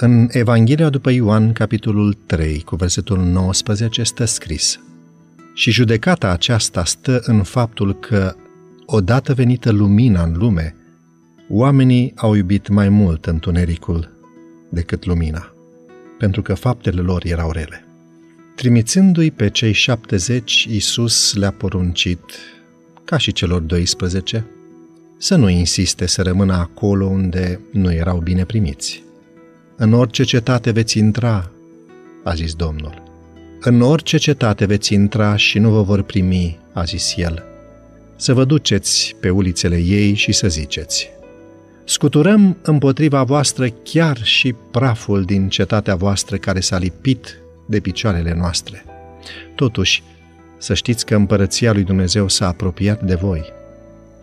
În Evanghelia după Ioan, capitolul 3, cu versetul 19, stă scris Și judecata aceasta stă în faptul că, odată venită lumina în lume, oamenii au iubit mai mult întunericul decât lumina, pentru că faptele lor erau rele. Trimițându-i pe cei șaptezeci, Iisus le-a poruncit, ca și celor 12, să nu insiste să rămână acolo unde nu erau bine primiți. În orice cetate veți intra, a zis Domnul. În orice cetate veți intra și nu vă vor primi, a zis El. Să vă duceți pe ulițele ei și să ziceți. Scuturăm împotriva voastră chiar și praful din cetatea voastră care s-a lipit de picioarele noastre. Totuși, să știți că împărăția lui Dumnezeu s-a apropiat de voi.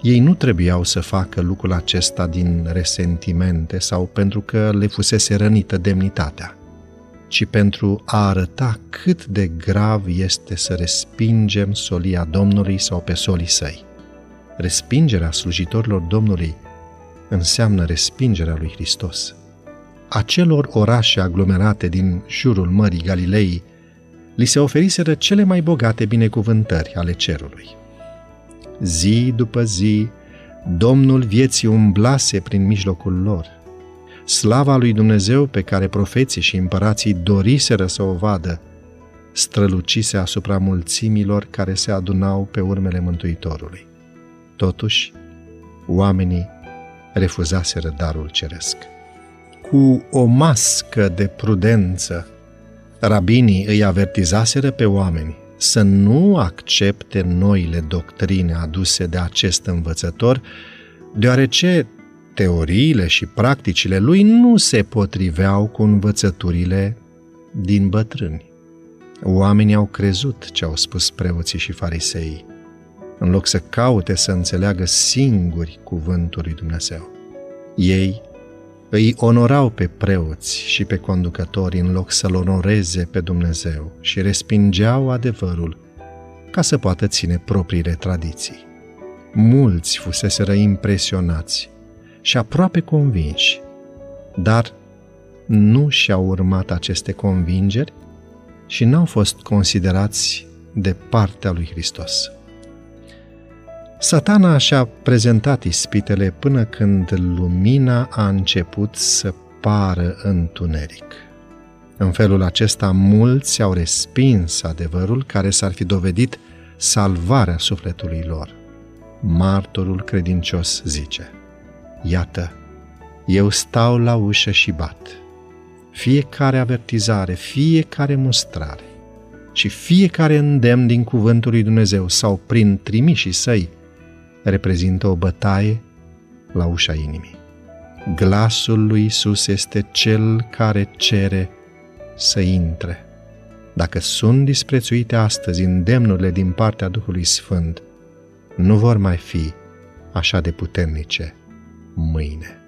Ei nu trebuiau să facă lucrul acesta din resentimente sau pentru că le fusese rănită demnitatea, ci pentru a arăta cât de grav este să respingem solia Domnului sau pe solii săi. Respingerea slujitorilor Domnului înseamnă respingerea lui Hristos. Acelor orașe aglomerate din jurul Mării Galilei li se oferiseră cele mai bogate binecuvântări ale cerului. Zi după zi, Domnul vieții umblase prin mijlocul lor. Slava lui Dumnezeu pe care profeții și împărații doriseră să o vadă, strălucise asupra mulțimilor care se adunau pe urmele Mântuitorului. Totuși, oamenii refuzaseră darul ceresc. Cu o mască de prudență, rabinii îi avertizaseră pe oameni să nu accepte noile doctrine aduse de acest învățător, deoarece teoriile și practicile lui nu se potriveau cu învățăturile din bătrâni. Oamenii au crezut ce au spus preoții și fariseii, în loc să caute să înțeleagă singuri cuvântul lui Dumnezeu. Ei îi onorau pe preoți și pe conducători în loc să-L onoreze pe Dumnezeu și respingeau adevărul ca să poată ține propriile tradiții. Mulți fuseseră impresionați și aproape convinși, dar nu și-au urmat aceste convingeri și n-au fost considerați de partea lui Hristos. Satana și-a prezentat ispitele până când lumina a început să pară întuneric. În felul acesta, mulți au respins adevărul care s-ar fi dovedit salvarea sufletului lor. Martorul credincios zice, Iată, eu stau la ușă și bat. Fiecare avertizare, fiecare mustrare și fiecare îndemn din cuvântul lui Dumnezeu sau prin trimișii săi reprezintă o bătaie la ușa inimii. Glasul lui Isus este cel care cere să intre. Dacă sunt disprețuite astăzi îndemnurile din partea Duhului Sfânt, nu vor mai fi așa de puternice mâine.